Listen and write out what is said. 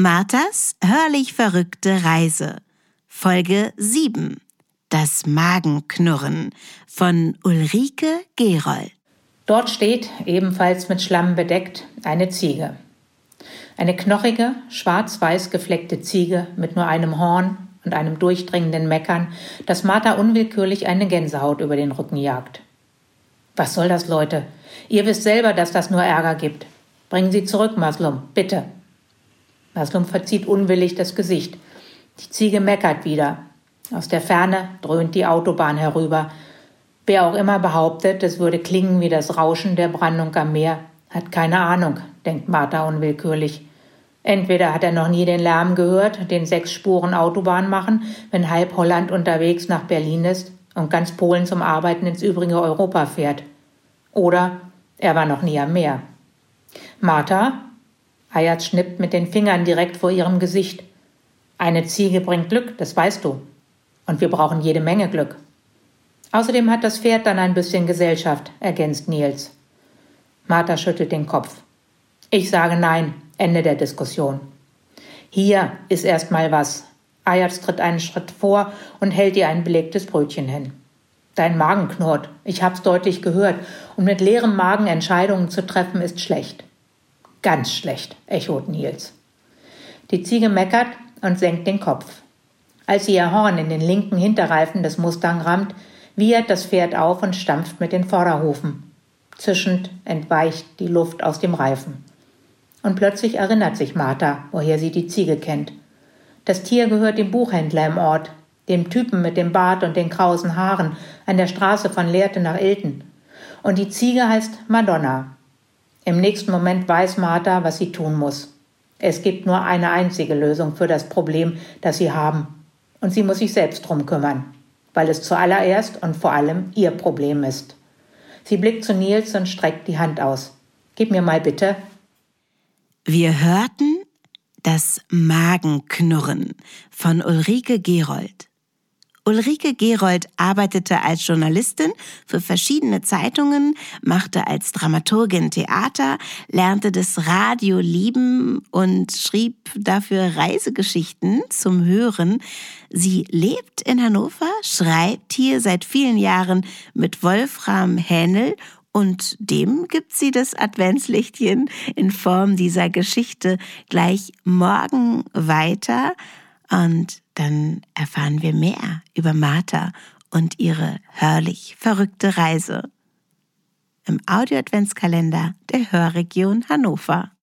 Marthas hörlich verrückte Reise. Folge 7. Das Magenknurren von Ulrike Gerold. Dort steht, ebenfalls mit Schlamm bedeckt, eine Ziege. Eine knochige, schwarz-weiß gefleckte Ziege mit nur einem Horn und einem durchdringenden Meckern, das Martha unwillkürlich eine Gänsehaut über den Rücken jagt. Was soll das, Leute? Ihr wisst selber, dass das nur Ärger gibt. Bringen Sie zurück, Maslum, bitte. Maslum verzieht unwillig das Gesicht. Die Ziege meckert wieder. Aus der Ferne dröhnt die Autobahn herüber. Wer auch immer behauptet, es würde klingen wie das Rauschen der Brandung am Meer, hat keine Ahnung, denkt Martha unwillkürlich. Entweder hat er noch nie den Lärm gehört, den sechs Spuren Autobahn machen, wenn halb Holland unterwegs nach Berlin ist und ganz Polen zum Arbeiten ins übrige Europa fährt. Oder er war noch nie am Meer. Martha, Ayat schnippt mit den Fingern direkt vor ihrem Gesicht. Eine Ziege bringt Glück, das weißt du. Und wir brauchen jede Menge Glück. Außerdem hat das Pferd dann ein bisschen Gesellschaft, ergänzt Nils. Martha schüttelt den Kopf. Ich sage nein, Ende der Diskussion. Hier ist erst mal was. Ayat tritt einen Schritt vor und hält ihr ein belegtes Brötchen hin. Dein Magen knurrt. Ich hab's deutlich gehört. Und mit leerem Magen Entscheidungen zu treffen ist schlecht. Ganz schlecht, echot Nils. Die Ziege meckert und senkt den Kopf. Als sie ihr Horn in den linken Hinterreifen des Mustang rammt, wiehert das Pferd auf und stampft mit den Vorderhufen. Zischend entweicht die Luft aus dem Reifen. Und plötzlich erinnert sich Martha, woher sie die Ziege kennt. Das Tier gehört dem Buchhändler im Ort, dem Typen mit dem Bart und den krausen Haaren an der Straße von Lehrte nach Ilten. Und die Ziege heißt Madonna. Im nächsten Moment weiß Martha, was sie tun muss. Es gibt nur eine einzige Lösung für das Problem, das sie haben. Und sie muss sich selbst drum kümmern, weil es zuallererst und vor allem ihr Problem ist. Sie blickt zu Nils und streckt die Hand aus. Gib mir mal bitte. Wir hörten das Magenknurren von Ulrike Gerold. Ulrike Gerold arbeitete als Journalistin für verschiedene Zeitungen, machte als Dramaturgin Theater, lernte das Radio lieben und schrieb dafür Reisegeschichten zum Hören. Sie lebt in Hannover, schreibt hier seit vielen Jahren mit Wolfram Hähnel und dem gibt sie das Adventslichtchen in Form dieser Geschichte gleich morgen weiter. Und dann erfahren wir mehr über Martha und ihre hörlich verrückte Reise im Audio-Adventskalender der Hörregion Hannover.